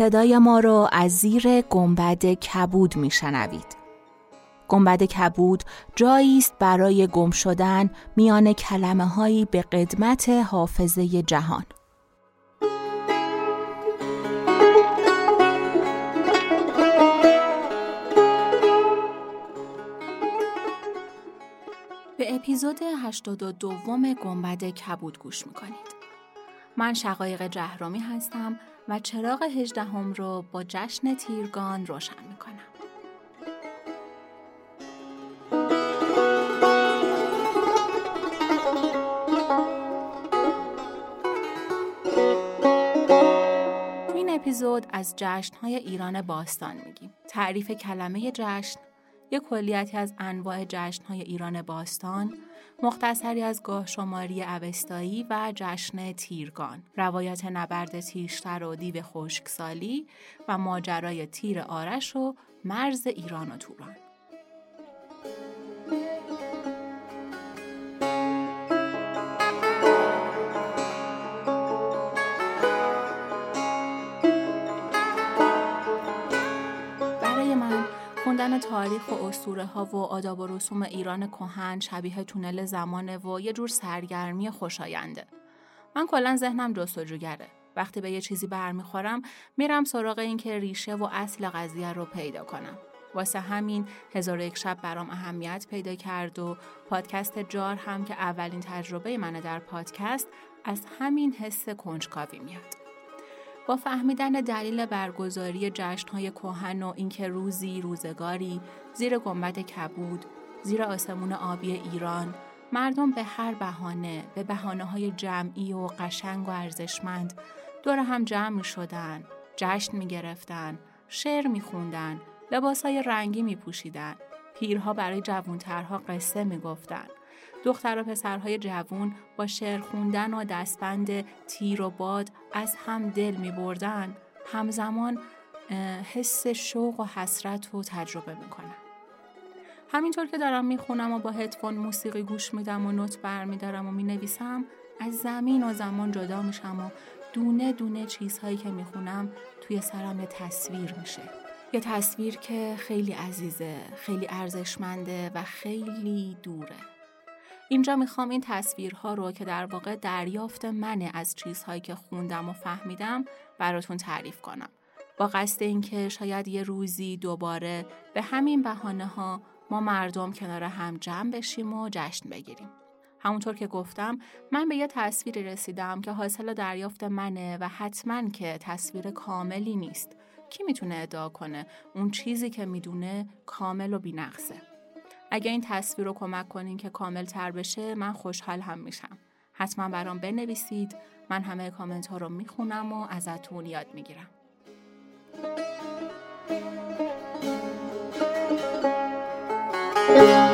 صدای ما رو از زیر گنبد کبود میشنوید. گنبد کبود جایی است برای گم شدن میان کلمه هایی به قدمت حافظه جهان. به اپیزود 82 گنبد کبود گوش می‌کنید. من شقایق جهرامی هستم و چراغ هجدهم رو با جشن تیرگان روشن می‌کنم. اپیزود از جشنهای ایران باستان میگیم. تعریف کلمه جشن، یک کلیتی از انواع جشنهای ایران باستان، مختصری از گاه شماری اوستایی و جشن تیرگان، روایت نبرد تیشتر و دیو خشکسالی و ماجرای تیر آرش و مرز ایران و توران. تاریخ و اسطوره ها و آداب و رسوم ایران کهن شبیه تونل زمانه و یه جور سرگرمی خوشاینده. من کلا ذهنم جستجوگره. وقتی به یه چیزی برمیخورم میرم سراغ این که ریشه و اصل قضیه رو پیدا کنم. واسه همین هزار یک شب برام اهمیت پیدا کرد و پادکست جار هم که اولین تجربه منه در پادکست از همین حس کنجکاوی میاد. با فهمیدن دلیل برگزاری جشنهای کهن و اینکه روزی روزگاری زیر گنبد کبود زیر آسمون آبی ایران مردم به هر بهانه به بهانه های جمعی و قشنگ و ارزشمند دور هم جمع می شدن، جشن می گرفتن، شعر می خوندن، لباس های رنگی می پوشیدن، پیرها برای جوانترها قصه می گفتن، دختر و پسرهای جوون با شعر خوندن و دستبند تیر و باد از هم دل می بردن. همزمان حس شوق و حسرت رو تجربه می‌کنم. همینطور که دارم می‌خونم و با هدفون موسیقی گوش میدم و نوت برمیدارم و می‌نویسم از زمین و زمان جدا میشم و دونه دونه چیزهایی که می‌خونم توی سرم یه تصویر میشه. یه تصویر که خیلی عزیزه خیلی ارزشمنده و خیلی دوره. اینجا می‌خوام این تصویرها رو که در واقع دریافت منه از چیزهایی که خوندم و فهمیدم براتون تعریف کنم. با قصد اینکه شاید یه روزی دوباره به همین بهانه ها ما مردم کنار هم جمع بشیم و جشن بگیریم. همونطور که گفتم من به یه تصویری رسیدم که حاصل دریافت منه و حتما که تصویر کاملی نیست. کی می‌تونه ادعا کنه اون چیزی که می‌دونه کامل و بینقصه؟ اگه این تصویر رو کمک کنین که کامل تر بشه من خوشحال هم میشم. حتما برام بنویسید من همه کامنت ها رو می‌خونم و ازتون یاد می‌گیرم. به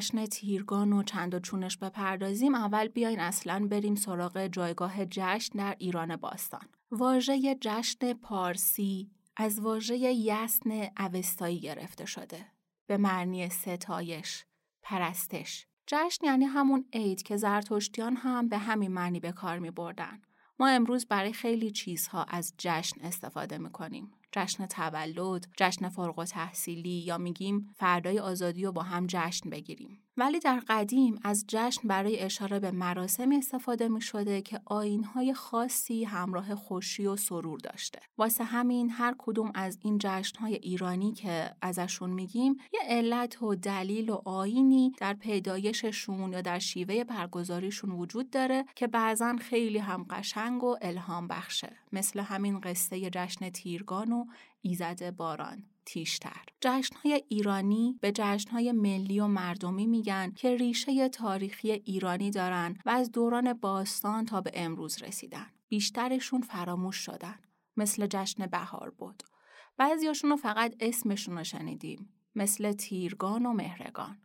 جشن تیرگان و چند و چونش بپردازیم اول بیاین اصلا بریم سراغ جایگاه جشن در ایران باستان. واژه جشن پارسی از واژه یسن اوستایی گرفته شده. به معنی ستایش، پرستش. جشن یعنی همون عید که زرتشتیان هم به همین معنی به کار می بردن. ما امروز برای خیلی چیزها از جشن استفاده می کنیم. جشن تولد، جشن فارغ و تحصیلی یا میگیم فردای آزادی رو با هم جشن بگیریم. ولی در قدیم از جشن برای اشاره به مراسم استفاده می شده که آینهای خاصی همراه خوشی و سرور داشته. واسه همین هر کدوم از این جشنهای ایرانی که ازشون میگیم یه علت و دلیل و آینی در پیدایششون یا در شیوه برگزاریشون وجود داره که بعضا خیلی هم قشنگ و الهام بخشه. مثل همین قصه جشن تیرگان و ایزد باران تیشتر. جشنهای ایرانی به جشنهای ملی و مردمی میگن که ریشه تاریخی ایرانی دارن و از دوران باستان تا به امروز رسیدن. بیشترشون فراموش شدن. مثل جشن بهار بود. بعضیاشون رو فقط اسمشون رو شنیدیم. مثل تیرگان و مهرگان.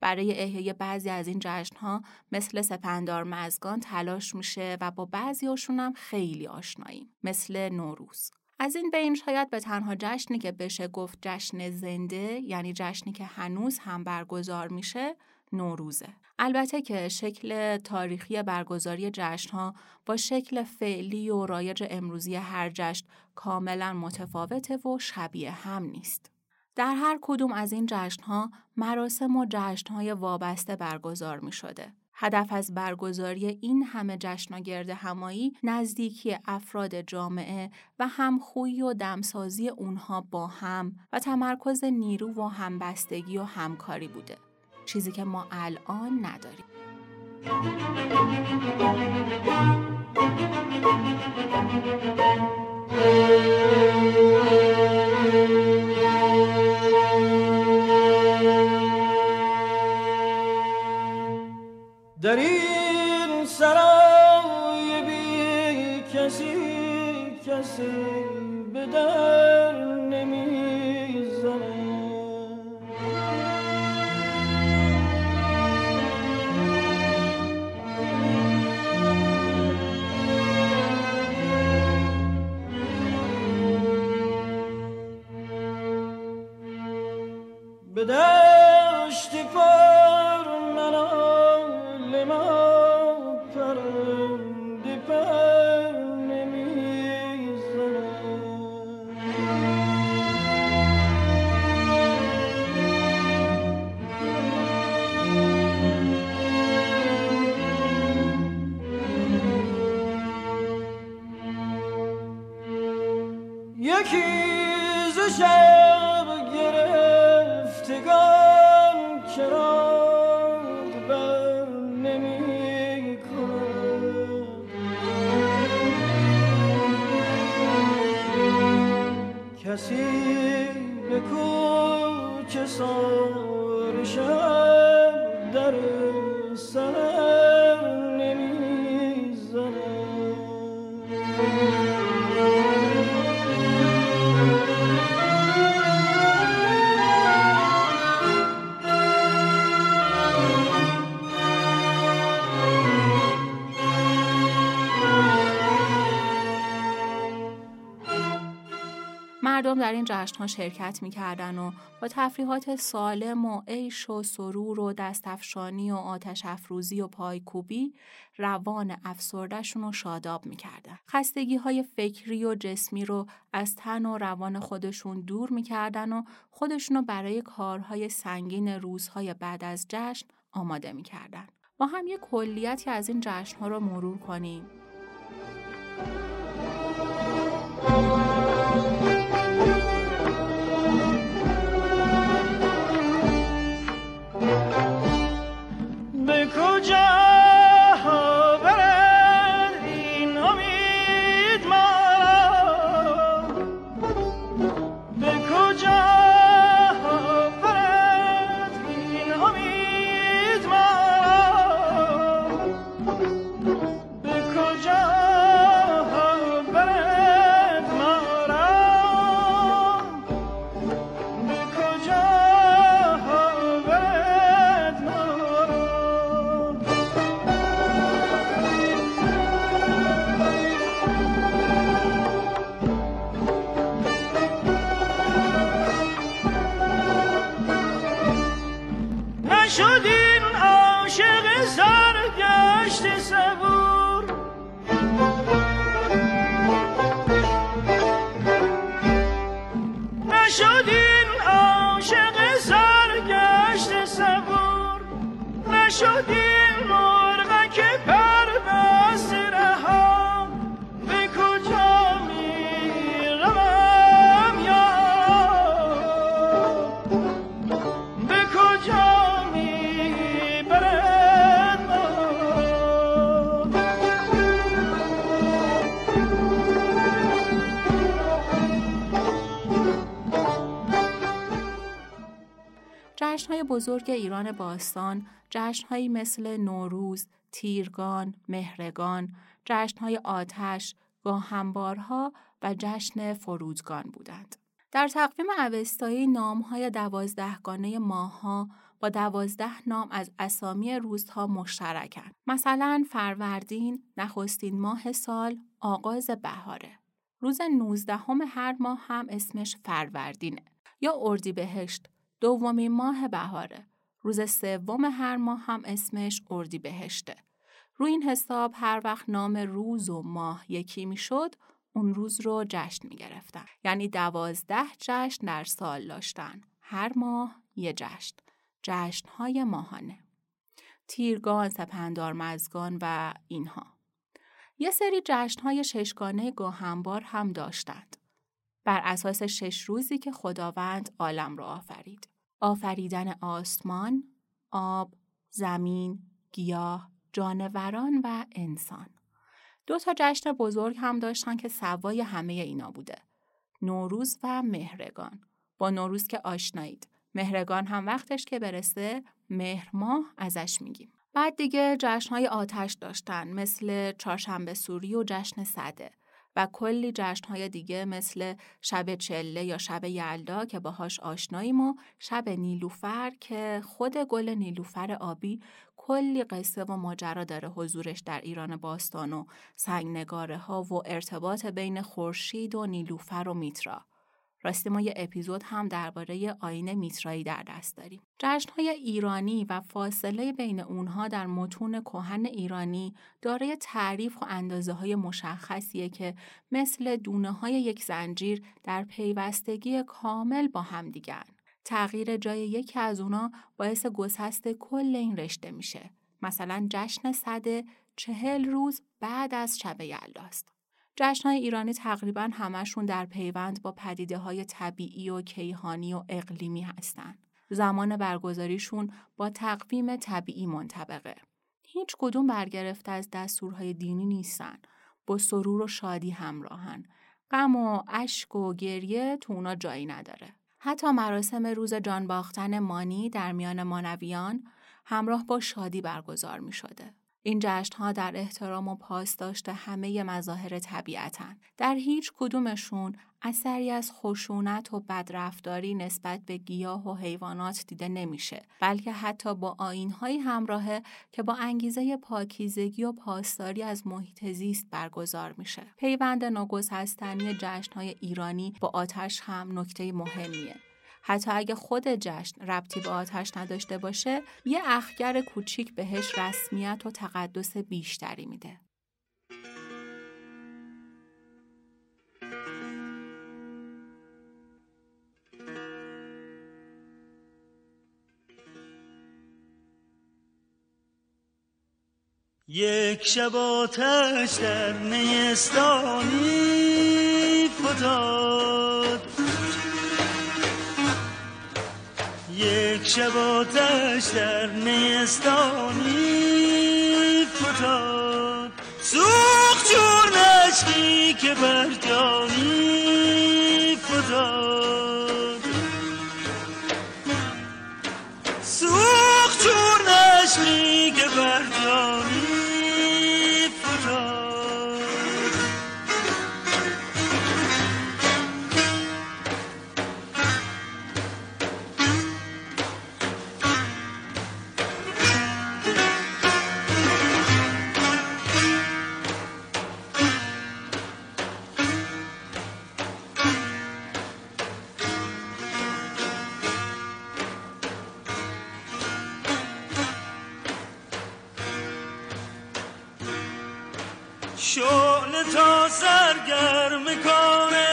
برای احیای بعضی از این جشنها مثل سپندار مزگان تلاش میشه و با بعضیاشون هم خیلی آشناییم. مثل نوروز. از این بین شاید به تنها جشنی که بشه گفت جشن زنده یعنی جشنی که هنوز هم برگزار میشه نوروزه. البته که شکل تاریخی برگزاری جشنها با شکل فعلی و رایج امروزی هر جشن کاملا متفاوته و شبیه هم نیست. در هر کدوم از این جشنها مراسم و جشنهای وابسته برگزار می شده. هدف از برگزاری این همه جشن و گرد همایی نزدیکی افراد جامعه و همخویی و دمسازی اونها با هم و تمرکز نیرو و همبستگی و همکاری بوده. چیزی که ما الان نداریم. در این سرای بی کسی کسی به مردم در این جشن ها شرکت می‌کردن و با تفریحات سالم و عیش و سرور و دستفشانی و آتش افروزی و پایکوبی روان افسردهشون رو شاداب می‌کردن. خستگی های فکری و جسمی رو از تن و روان خودشون دور می‌کردن و خودشون رو برای کارهای سنگین روزهای بعد از جشن آماده می‌کردن. با هم یک کلیتی از این جشن ها رو مرور کنیم. بزرگ ایران باستان جشنهایی مثل نوروز، تیرگان، مهرگان، جشنهای آتش، گاهنبارها و جشن فرودگان بودند. در تقویم اوستایی نامهای دوازدهگانه ماهها با دوازده نام از اسامی روزها مشترکند. مثلا فروردین نخستین ماه سال آغاز بهاره. روز نوزدهم هر ماه هم اسمش فروردینه یا اردیبهشت دومین ماه بهاره. روز سوم هر ماه هم اسمش اردیبهشته. روی این حساب هر وقت نام روز و ماه یکی می‌شد اون روز رو جشن می گرفتن. یعنی دوازده جشن در سال داشتن. هر ماه یه جشن. جشن های ماهانه. تیرگان، سپندار مزگان و اینها. یه سری جشن های ششگانه گاهنبار هم داشتند. بر اساس شش روزی که خداوند عالم را آفرید. آفریدن آسمان، آب، زمین، گیاه، جانوران و انسان. دو تا جشن بزرگ هم داشتن که سوای همه اینا بوده. نوروز و مهرگان. با نوروز که آشنایید. مهرگان هم وقتش که برسه مهر ماه ازش میگیم. بعد دیگه جشنهای آتش داشتن مثل چهارشنبه سوری و جشن صده و کلی جشنهای دیگه مثل شب چله یا شب یلدا که باهاش آشناییم و شب نیلوفر که خود گل نیلوفر آبی کلی قصه و ماجرا داره حضورش در ایران باستان و سنگنگاره ها و ارتباط بین خورشید و نیلوفر و میترا. راستی ما یه اپیزود هم درباره آین میترایی در دست داریم. جشنهای ایرانی و فاصله بین اونها در متون کهن ایرانی دارای تعریف و اندازه های مشخصیه که مثل دونه های یک زنجیر در پیوستگی کامل با هم دیگن. تغییر جای یکی از اونا باعث گسست کل این رشته میشه. مثلا جشن صده چهل روز بعد از شب یلداست. جشنهای ایرانی تقریبا همشون در پیوند با پدیده های طبیعی و کیهانی و اقلیمی هستند. زمان برگزاریشون با تقویم طبیعی منطبقه. هیچ کدوم برگرفته از دستورهای دینی نیستن. با سرور و شادی همراهن. غم و اشک و گریه تو اونا جایی نداره. حتی مراسم روز جان باختن مانی در میان مانویان همراه با شادی برگزار می شده. این جشن ها در احترام و پاسداشت همه مظاهر طبیعتن. در هیچ کدومشون اثری از خشونت و بدرفتاری نسبت به گیاه و حیوانات دیده نمیشه بلکه حتی با آینهایی همراهه که با انگیزه پاکیزگی و پاسداری از محیط زیست برگزار میشه پیوند ناگسستنی جشنهای ایرانی با آتش هم نکته مهمیه حتی اگه خود جشن ربطی به آتش نداشته باشه یه اخگر کوچیک بهش رسمیت و تقدس بیشتری میده. یک شب آتش در نیستانی فتاد یک شب آتش در نیستانی فتاد. سوخ چون عشقی که بر جانی فتاد. سوخ چون عشقی که بر جانی سرگرم کنه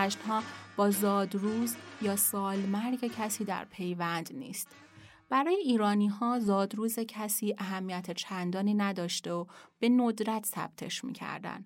این جشن ها با زادروز یا سالمرگ کسی در پیوند نیست. برای ایرانی ها زادروز کسی اهمیت چندانی نداشته و به ندرت ثبتش می‌کردن.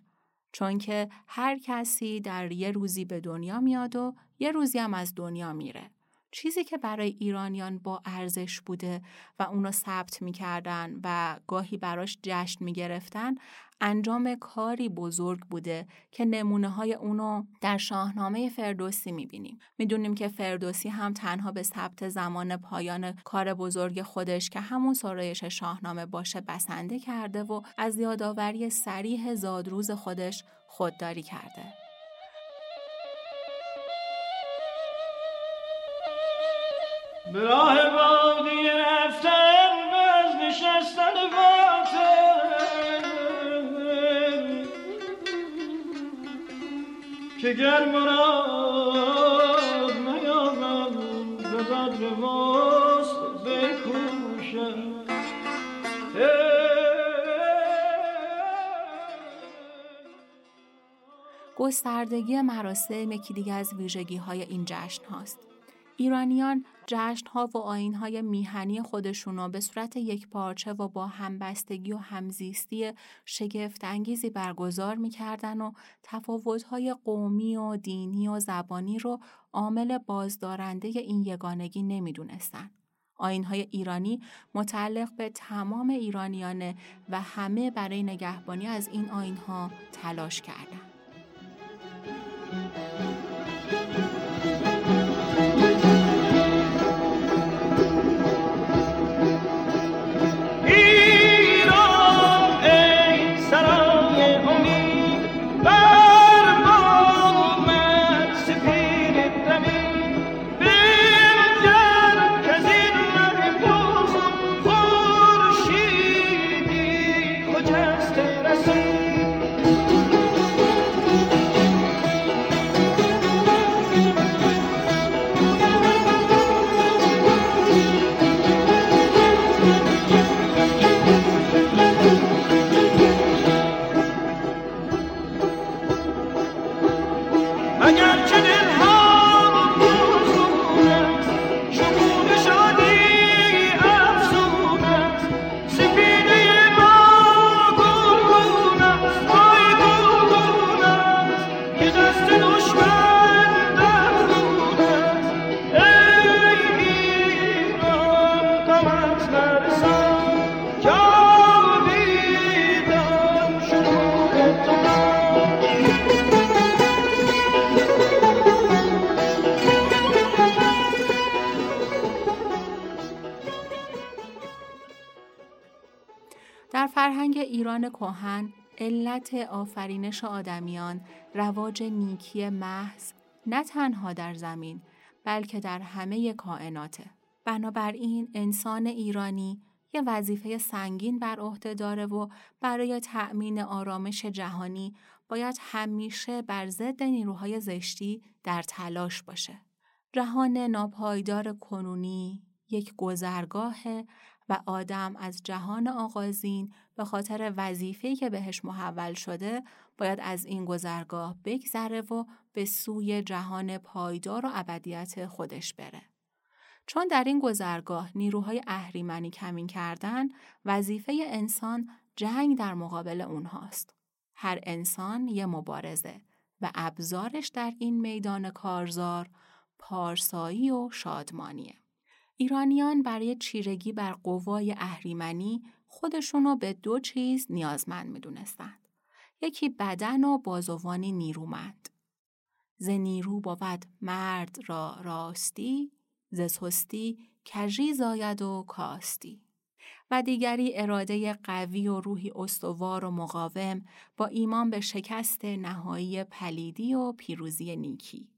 چون که هر کسی در یه روزی به دنیا میاد و یه روزی هم از دنیا میره. چیزی که برای ایرانیان با ارزش بوده و اونو ثبت می‌کردن و گاهی براش جشن می‌گرفتن انجام کاری بزرگ بوده که نمونه های اونو در شاهنامه فردوسی می‌بینیم. می‌دونیم که فردوسی هم تنها به ثبت زمان پایان کار بزرگ خودش که همون سرایش شاهنامه باشه بسنده کرده و از یادآوری سریح زادروز خودش خودداری کرده. به راه بادی رفتن باز نشستن که گر مراد نیامد به بدر ماست بکوشم گستردگی مراسم یکی دیگه از ویژگی های این جشن هاست. ایرانیان جشن ها و آین های میهنی خودشون به صورت یک پارچه و با همبستگی و همزیستی شگفت انگیزی برگزار می‌کردن و تفاوت های قومی و دینی و زبانی رو عامل بازدارنده این یگانگی نمی‌دونستن. آین های ایرانی متعلق به تمام ایرانیانه و همه برای نگهبانی از این آین ها تلاش کردند. کهن علت آفرینش آدمیان رواج نیکی محض نه تنها در زمین بلکه در همه کائناته. بنابراین انسان ایرانی یه وظیفه سنگین بر عهده داره و برای تأمین آرامش جهانی باید همیشه بر ضد نیروهای زشتی در تلاش باشه. جهان ناپایدار کنونی یک گذرگاه و آدم از جهان آغازین به خاطر وظیفه‌ای که بهش محول شده باید از این گذرگاه بگذره و به سوی جهان پایدار و ابدیت خودش بره. چون در این گذرگاه نیروهای اهریمنی کمین کردن وظیفه انسان جنگ در مقابل اونهاست. هر انسان یه مبارزه و ابزارش در این میدان کارزار پارسایی و شادمانیه. ایرانیان برای چیرگی بر قوای اهریمنی خودشونو به دو چیز نیازمند می‌دونستند. یکی بدن و بازوانی نیرومند. ز نیرو بود مرد را راستی، ز سستی کژی زاید و کاستی. و دیگری اراده قوی و روحی استوار و مقاوم با ایمان به شکست نهایی پلیدی و پیروزی نیکی.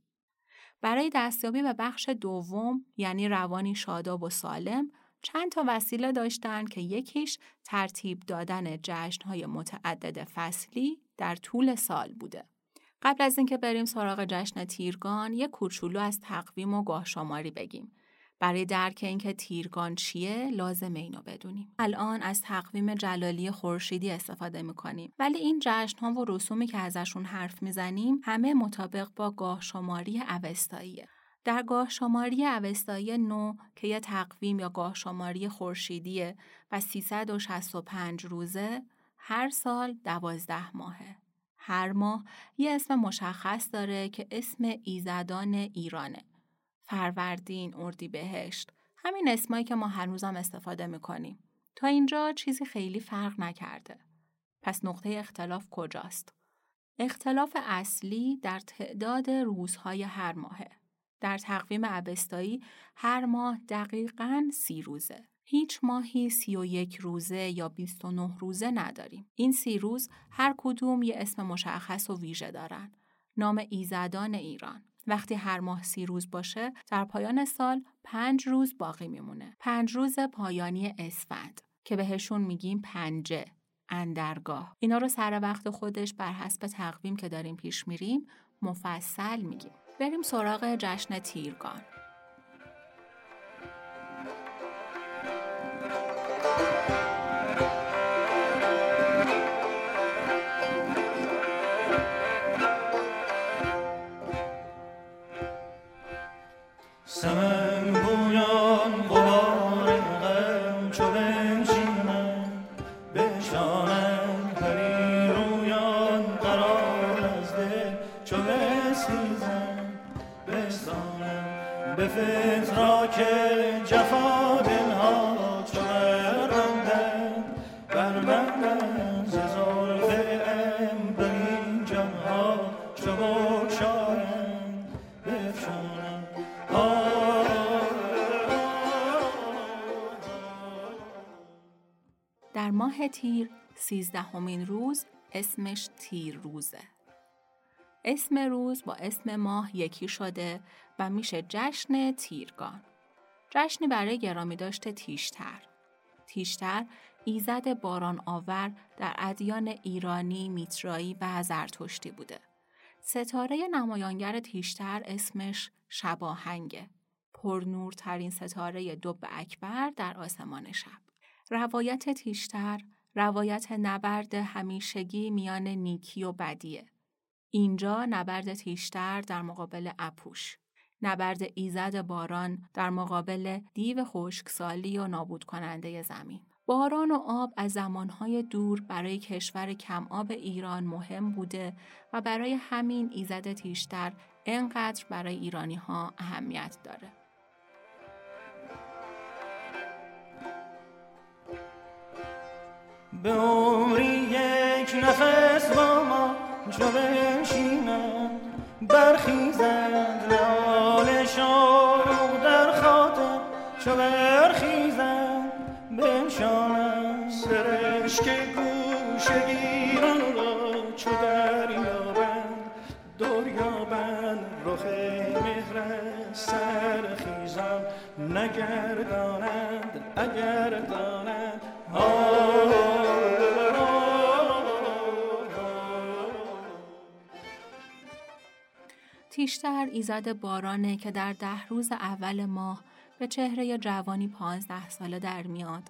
برای دستیابی به بخش دوم یعنی روانی شاداب و سالم چند تا وسیله داشتند که یکیش ترتیب دادن جشنهای متعدد فصلی در طول سال بوده. قبل از اینکه بریم سراغ جشن تیرگان یک کوچولو از تقویم و گاه شماری بگیم. برای درک اینکه تیرگان چیه لازم اینو بدونیم الان از تقویم جلالی خورشیدی استفاده می‌کنیم ولی این جشن ها و رسومی که ازشون حرف می‌زنیم همه مطابق با گاه شماری اوستاییه در گاه شماری اوستایی نو که یه تقویم یا گاه شماری خورشیدیه و 365 روزه هر سال دوازده ماهه. هر ماه یه اسم مشخص داره که اسم ایزدان ایرانه. فروردین، اردیبهشت، همین اسمایی که ما هنوزم استفاده می‌کنیم. تا اینجا چیزی خیلی فرق نکرده. پس نقطه اختلاف کجاست؟ اختلاف اصلی در تعداد روزهای هر ماهه. در تقویم عبستایی هر ماه دقیقاً سی روزه. هیچ ماهی سی و یک روزه یا 29 روزه نداریم. این سی روز هر کدوم یه اسم مشخص و ویژه دارن. نام ایزدان ایران. وقتی هر ماه سی روز باشه در پایان سال پنج روز باقی میمونه. پنج روز پایانی اسفند که بهشون میگیم پنجه. اندرگاه. اینا رو سر وقت خودش بر حسب تقویم که داریم پیش میریم مفصل میگیم. بریم سراغ جشن تیرگان. تیر سیزدهمین روز اسمش تیر روزه. اسم روز با اسم ماه یکی شده و میشه جشن تیرگان. جشنی برای گرامی داشته تیشتر. تیشتر ایزد باران آور در ادیان ایرانی، میترایی و زرتشتی بوده. ستاره نمایانگر تیشتر اسمش شباهنگه. پرنورترین ستاره دب اکبر در آسمان شب. روایت تیشتر روایت نبرد همیشگی میان نیکی و بدیه. اینجا نبرد تیشتر در مقابل اپوش. نبرد ایزد باران در مقابل دیو خشکسالی و نابود کننده زمین. باران و آب از زمانهای دور برای کشور کم آب ایران مهم بوده و برای همین ایزد تیشتر انقدر برای ایرانی ها اهمیت داره. به عمری یک نفس با ما چو بنشینند برخیزند لال شوق در خاطر چو برخیزند بنشانند سرشک گوش گیران را چو دریابند دریابند رخ مهر سرخیزان نگردانند اگر دانند تیشتر ایزد بارانه که در ده روز اول ماه به چهره جوانی پانزده ساله در میاد.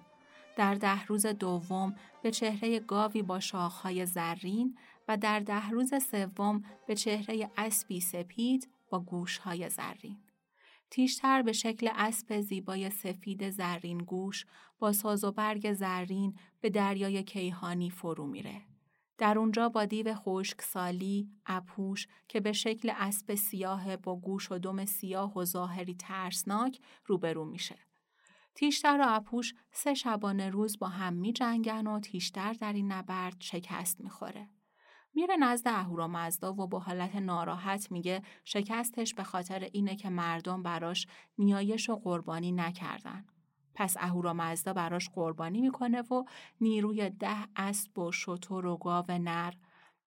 در ده روز دوم به چهره گاوی با شاخهای زرین و در ده روز سوم به چهره اسبی سپید با گوشهای زرین. تیشتر به شکل اسب زیبای سفید زرین گوش با ساز و برگ زرین به دریای کیهانی فرو میره. در اونجا با دیو خشک سالی، اپوش که به شکل اسب سیاه با گوش و دم سیاه و ظاهری ترسناک روبرو میشه. تیشتر و اپوش سه شبانه روز با هم می جنگن و تیشتر در این نبرد شکست می‌خوره. میره نزد اهورامزدا و با حالت ناراحت میگه شکستش به خاطر اینه که مردم براش نیایش و قربانی نکردن. پس اهورامزدا براش قربانی می‌کنه و نیروی ده اسب و شتر و گاو نر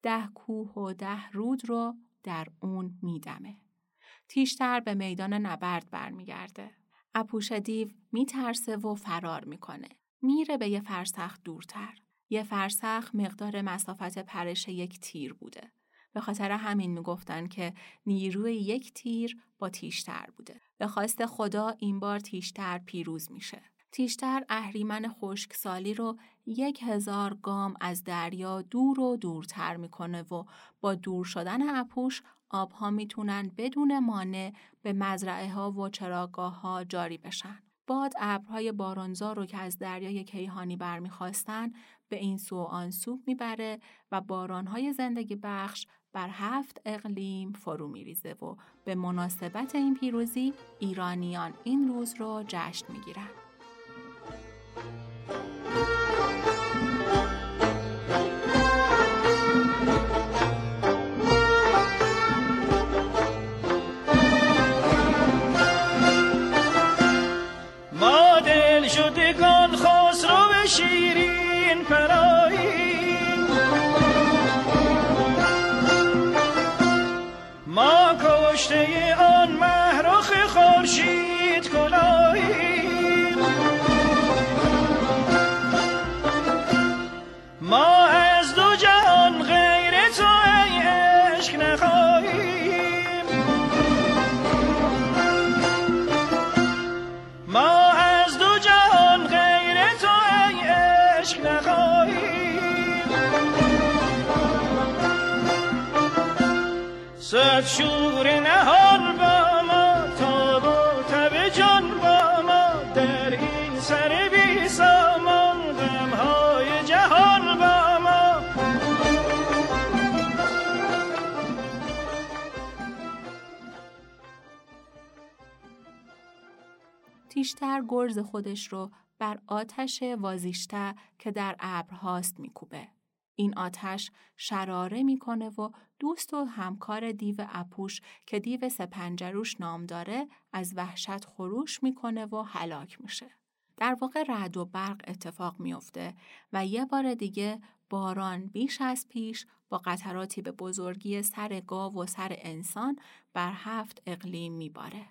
ده کوه و ده رود رو در اون میدمه. تیشتر به میدان نبرد برمیگرده. اپوش دیو میترسه و فرار می‌کنه. میره به یه فرسخ دورتر. یه فرسخ مقدار مسافت پرش یک تیر بوده. به خاطر همین می‌گفتن که نیروی یک تیر با تیشتر بوده. به خواست خدا این بار تیشتر پیروز میشه. تیشتر اهریمن خشکسالی رو یک هزار گام از دریا دور و دورتر می‌کنه و با دور شدن اپوش آبها می‌تونن بدون مانع به مزرعه ها و چراگاه ها جاری بشن. باد ابرهای بارانزار رو که از دریای کیهانی برمیخواستن به این سو و آن سو می‌بره و بارانهای زندگی بخش بر هفت اقلیم فرو میریزه و به مناسبت این پیروزی ایرانیان این روز رو جشن می‌گیرن. صد شور نهان با ما تا و تب جان با ما در این سر بی سامان غمهای جهان با ما تیشتر گرز خودش رو بر آتش وازیشته که در ابرهاست میکوبه. این آتش شراره می‌کنه و دوست و همکار دیو اپوش که دیو سپنجروش نام داره از وحشت خروش می‌کنه و هلاک میشه. در واقع رعد و برق اتفاق میافته و یه بار دیگه باران بیش از پیش با قطراتی به بزرگی سر گاو و سر انسان بر هفت اقلیم میباره.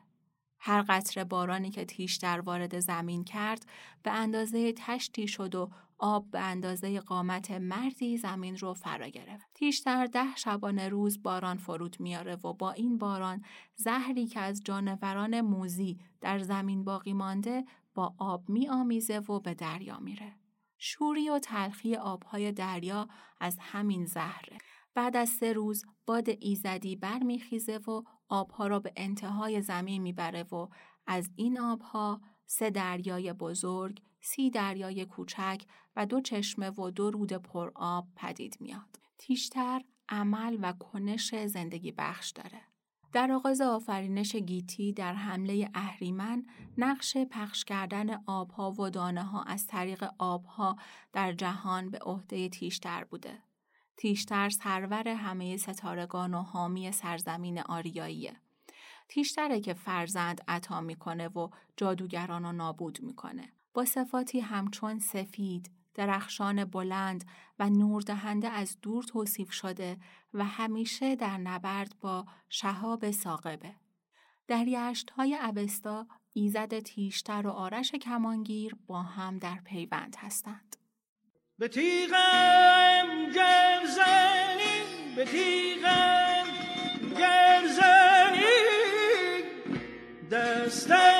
هر قطره بارانی که تیش در وارد زمین کرد به اندازه تشتی شد و آب به اندازه قامت مردی زمین رو فرا گرفت. تیشتر ده شبانه روز باران فرود میاره و با این باران زهری که از جانوران موزی در زمین باقی مانده با آب می آمیزه و به دریا میره. شوری و تلخی آبهای دریا از همین زهره. بعد از سه روز باد ایزدی برمیخیزه و آبها را به انتهای زمین می‌بره و از این آبها سه دریای بزرگ، سی دریای کوچک و دو چشمه و دو رود پر آب پدید میاد. تیشتر عمل و کنش زندگی بخش داره. در آغاز آفرینش گیتی در حمله اهریمن نقش پخش کردن آبها و دانه ها از طریق آبها در جهان به عهده تیشتر بوده. تیشتر سرور همه ستارگان و حامی سرزمین آریاییه. تیشتره که فرزند عطا می‌کنه و جادوگران رو نابود می‌کنه. با صفاتی همچون سفید، درخشان بلند و نوردهنده از دور توصیف شده و همیشه در نبرد با شهاب ساقبه. در یشت های اوستا ایزد تیشتر و آرش کمانگیر با هم در پیوند هستند. به تیغم گرزنی به تیغم گرزنی دستت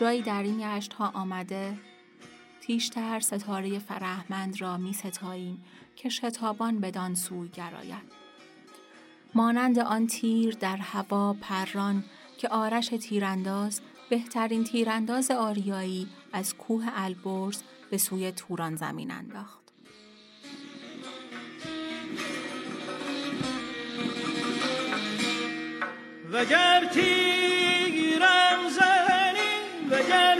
جایی در این یشت ها آمده تیشتر ستاره فرهمند را می ستاییم که شتابان بدان سوی گراید. مانند آن تیر در هوا پران که آرش تیرانداز بهترین تیرانداز آریایی از کوه البرز به سوی توران زمین انداخت. وگر تیرم زنی وگر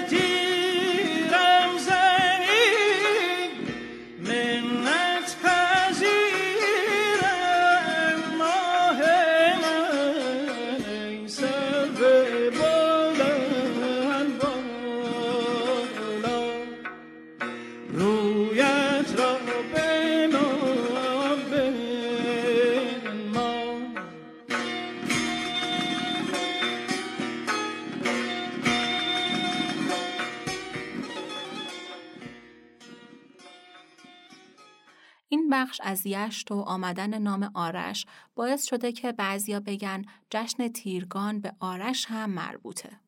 از یشت و آمدن نام آرش باعث شده که بعضیا بگن جشن تیرگان به آرش هم مربوطه.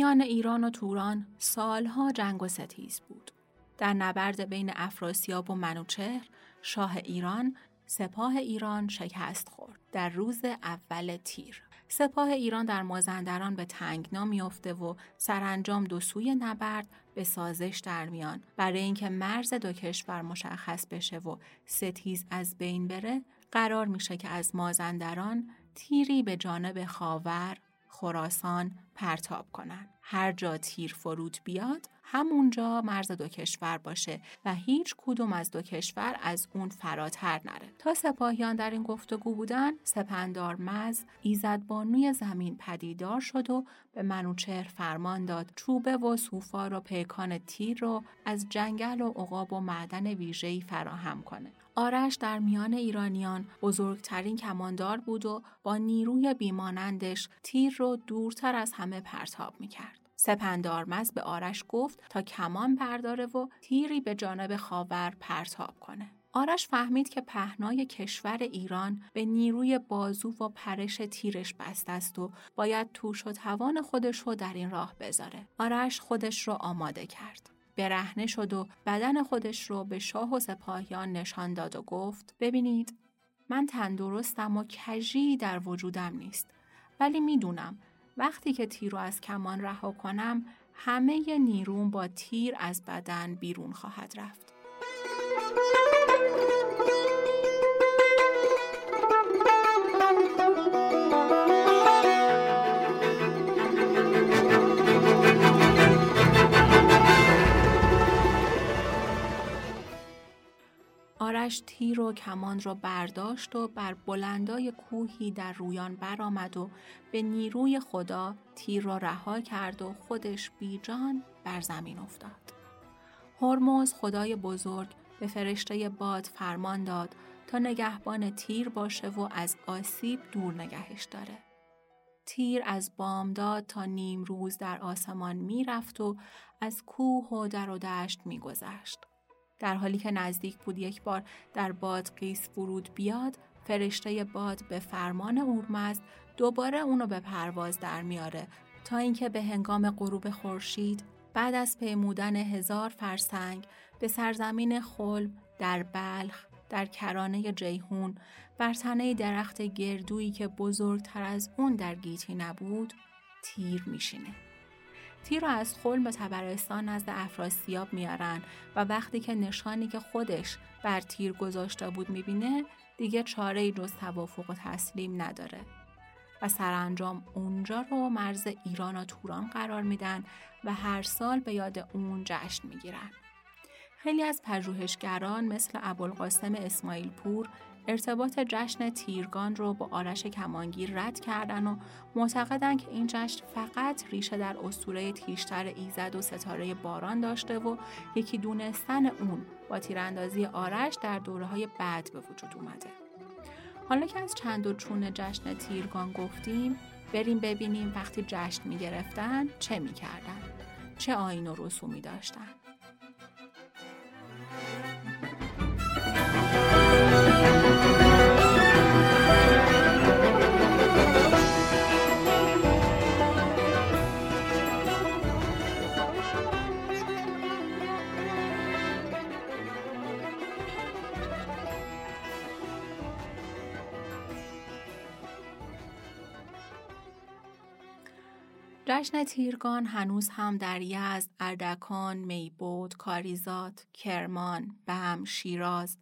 میان ایران و توران سالها جنگ و ستیز بود. در نبرد بین افراسیاب و منوچهر شاه ایران سپاه ایران شکست خورد در روز اول تیر. سپاه ایران در مازندران به تنگنا میافته و سرانجام دو سوی نبرد به سازش در میان برای اینکه مرز دو کشور مشخص بشه و ستیز از بین بره قرار میشه که از مازندران تیری به جانب خاور خراسان پرتاب کنن. هر جا تیر فرود بیاد همونجا مرز دو کشور باشه و هیچ کدوم از دو کشور از اون فراتر نره تا سپاهیان در این گفتگو بودن سپندار مز ایزد بانوی زمین پدیدار شد و به منوچهر فرمان داد چوبه و سوفار و پیکان تیر رو از جنگل و عقاب و معدن ویژه‌ای فراهم کنه آرش در میان ایرانیان بزرگترین کماندار بود و با نیروی بیمانندش تیر رو دورتر از همه پرتاب می‌کرد. سپندارمز به آرش گفت تا کمان برداره و تیری به جانب خاور پرتاب کنه. آرش فهمید که پهنای کشور ایران به نیروی بازو و پرش تیرش بسته است و باید توش و توان خودش رو در این راه بذاره. آرش خودش رو آماده کرد. برهنه شد و بدن خودش رو به شاه و سپاهیان نشان داد و گفت ببینید من تندرستم و کجی در وجودم نیست ولی می‌دونم وقتی که تیر رو از کمان رها کنم همه نیروم با تیر از بدن بیرون خواهد رفت. آرش تیر و کمان را برداشت و بر بلندای کوهی در رویان برآمد و به نیروی خدا تیر را رها کرد و خودش بیجان بر زمین افتاد. هرمز خدای بزرگ به فرشته باد فرمان داد تا نگهبان تیر باشه و از آسیب دور نگهش داره. تیر از بامداد تا نیم روز در آسمان می رفت و از کوه و در و دشت می گذشت. در حالی که نزدیک بود یک بار در باد قیس فرود بیاد فرشته باد به فرمان اورمزد دوباره اونو به پرواز در میاره تا اینکه به هنگام غروب خورشید بعد از پیمودن هزار فرسنگ به سرزمین خلب در بلخ در کرانه جیهون بر تنه درخت گردویی که بزرگتر از اون در گیتی نبود تیر میشینه. تیر را از خلم به تبرستان نزد افراسیاب میارن و وقتی که نشانی که خودش بر تیر گذاشته بود می‌بینه دیگه چاره جز توافق و تسلیم نداره و سرانجام اونجا رو مرز ایران و توران قرار میدن و هر سال به یاد اون جشن می‌گیرن. خیلی از پژوهشگران مثل ابوالقاسم اسماعیل پور ارتباط جشن تیرگان رو با آرش کمانگیر رد کردن و معتقدن که این جشن فقط ریشه در اسطوره تیشتر ایزد و ستاره باران داشته و یکی دونستن اون با تیراندازی آرش در دوره های بعد به وجود اومده. حالا که از چند و چون جشن تیرگان گفتیم بریم ببینیم وقتی جشن می گرفتن چه می کردن؟ چه آین و رسومی داشتن؟ جشن تیرگان هنوز هم در یزد، اردکان، میبود، کاریزات، کرمان، بم، شیراز،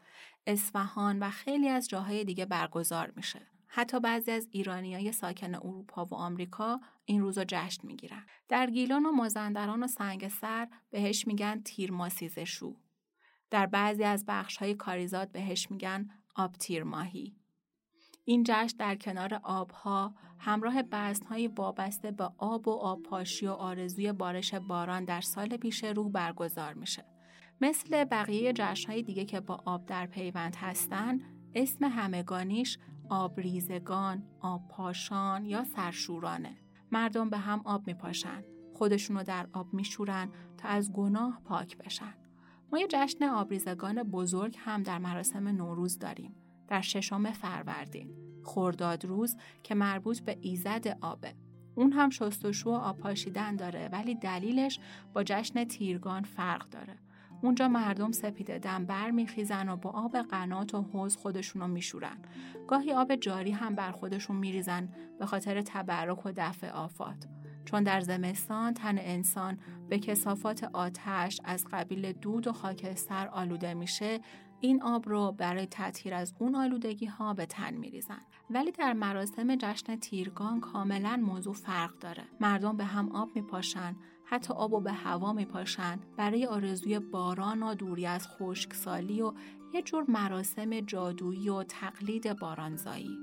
اصفهان و خیلی از جاهای دیگه برگزار میشه. حتی بعضی از ایرانیای ساکن اروپا و آمریکا این روزا جشن می‌گیرن. در گیلان و مازندران و سنگسر بهش میگن تیرماسیز شو. در بعضی از بخش های کاریزات بهش میگن آب تیر ماهی. این جشن در کنار آبها همراه بزنهایی وابسته به آب و آبپاشی و آرزوی بارش باران در سال پیش رو برگزار میشه. مثل بقیه جشنهای دیگه که با آب در پیوند هستن، اسم همگانیش آبریزگان، آبپاشان یا سرشورانه. مردم به هم آب میپاشن. خودشونو در آب میشورن تا از گناه پاک بشن. ما یه جشن آبریزگان بزرگ هم در مراسم نوروز داریم. در ششم فروردین خرداد روز که مربوط به ایزد آبه اون هم شستشو و آب داره ولی دلیلش با جشن تیرگان فرق داره اونجا مردم سپیده دم بر میخیزن و با آب قنات و حوز خودشونو میشورن. گاهی آب جاری هم بر خودشون میریزن به خاطر تبرک و دفع آفات. چون در زمستان تن انسان به کسافات آتش از قبیل دود و خاکستر آلوده میشه این آب رو برای تطهیر از اون آلودگی ها به تن میریزن. ولی در مراسم جشن تیرگان کاملا موضوع فرق داره. مردم به هم آب میپاشن حتی آب و به هوا میپاشن. برای آرزوی باران و دوری از خشکسالی و یه جور مراسم جادویی و تقلید بارانزایی.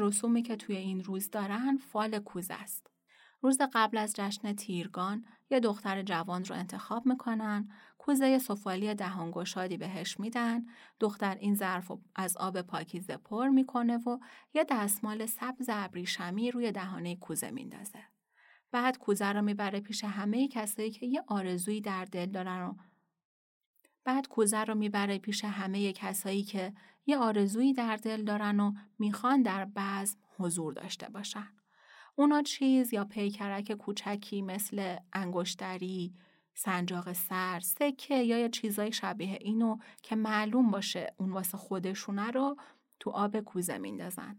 رسومی که توی این روز دارن فال کوزه است. روز قبل از جشن تیرگان یه دختر جوان رو انتخاب می‌کنن، کوزه سفالی دهانگشادی بهش میدن، دختر این ظرف از آب پاکیزه پر می‌کنه و یه دستمال سبز ابریشمی روی دهانه کوزه میندازه. بعد کوزه رو می‌بره پیش همه کسایی که یه آرزویی در دل دارن و بعد کوزه رو می‌بره پیش همه کسایی که یه آرزویی در دل دارن و می‌خوان در بزم حضور داشته باشن. اونا چیز یا پیکرک کوچکی مثل انگشتری، سنجاق سر، سکه یا یه چیزای شبیه اینو که معلوم باشه اون واسه خودشونه رو تو آب کوزه میندازن.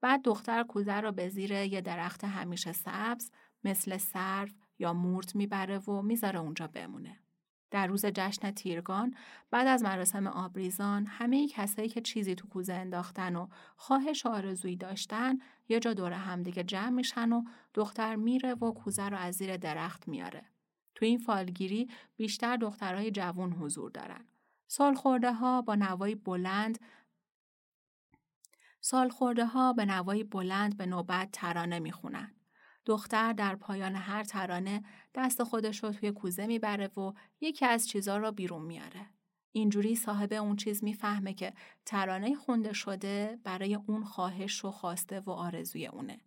بعد دختر کوزه رو به زیر یه درخت همیشه سبز مثل سرف یا مورد می‌بره و می‌ذاره اونجا بمونه. در روز جشن تیرگان بعد از مراسم آبریزان همه کسایی که چیزی تو کوزه انداختن و خواهش آرزویی داشتن یه جا دور همدیگه جمع میشن و دختر میره و کوزه رو از زیر درخت میاره. تو این فالگیری بیشتر دخترای جوون حضور دارن. سالخورده ها با نوایی بلند سالخورده ها به نوایی بلند به نوبت ترانه می‌خونن. دختر در پایان هر ترانه دست خودش رو توی کوزه می‌بره و یکی از چیزا رو بیرون میاره. اینجوری صاحب اون چیز می‌فهمه که ترانه خونده شده برای اون خواهش و خواسته و آرزوی اونه.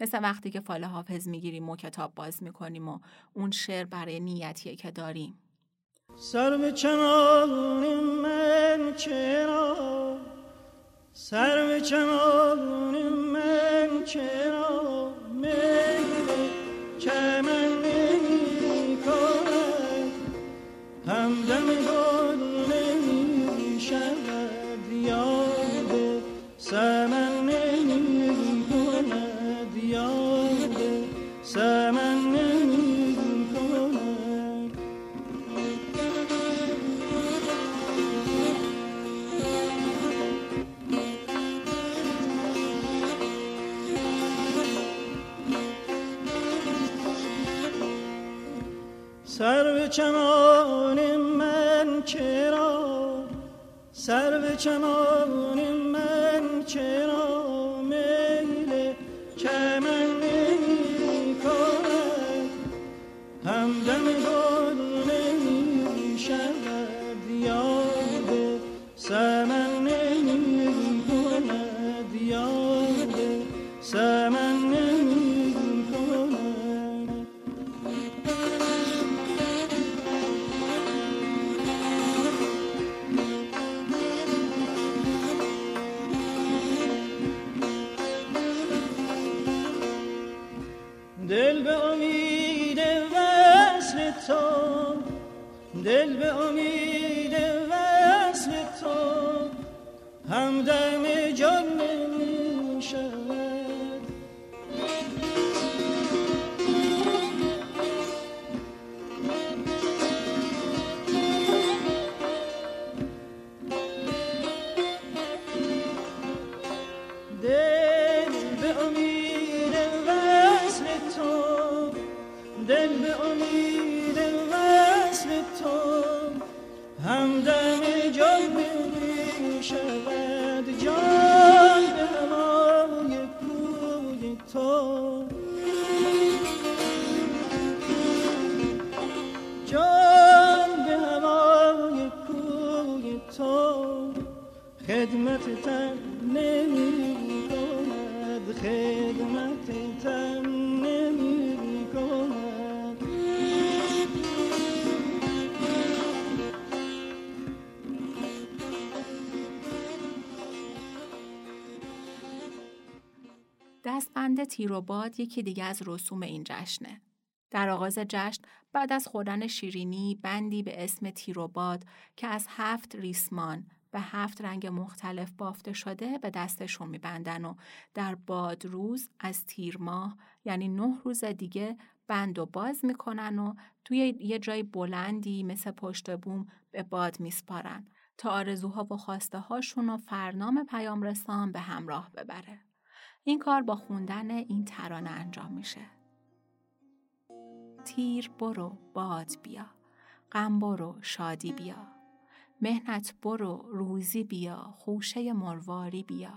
مثل وقتی که فال حافظ می‌گیریم و کتاب باز می‌کنیم و اون شعر برای نیتیه که داریم. سر به چمان من چرا سر به چمان من چرا میل امید وصل تو دل به امید وصل تو. هم همدم جان دستبند تیر و باد یکی دیگه از رسوم این جشنه. در آغاز جشن بعد از خوردن شیرینی بندی به اسم تیر و باد که از هفت ریسمان به هفت رنگ مختلف بافته شده به دستشون میبندن و در باد روز از تیر ماه یعنی نه روز دیگه بند و باز می‌کنن و توی یه جای بلندی مثل پشت بوم به باد میسپارن تا آرزوها و خواسته هاشون و فرنام پیام رسان به همراه ببره. این کار با خوندن این ترانه انجام میشه. تیر برو باد بیا. غم برو شادی بیا. مهنت برو روزی بیا. خوشه مرواری بیا.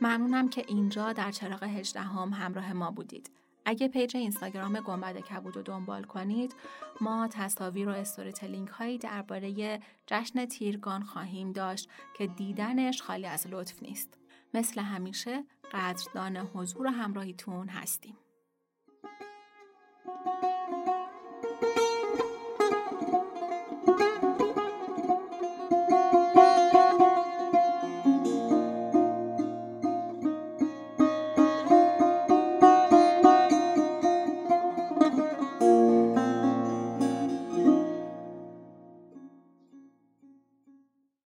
ممنونم که اینجا در چراغ هجدهم همراه ما بودید. اگه پیج اینستاگرام گنبد کبود رو دنبال کنید ما تصاویر و استوری تلینک هایی درباره جشن تیرگان خواهیم داشت که دیدنش خالی از لطف نیست. مثل همیشه قدردان حضور و همراهیتون هستیم.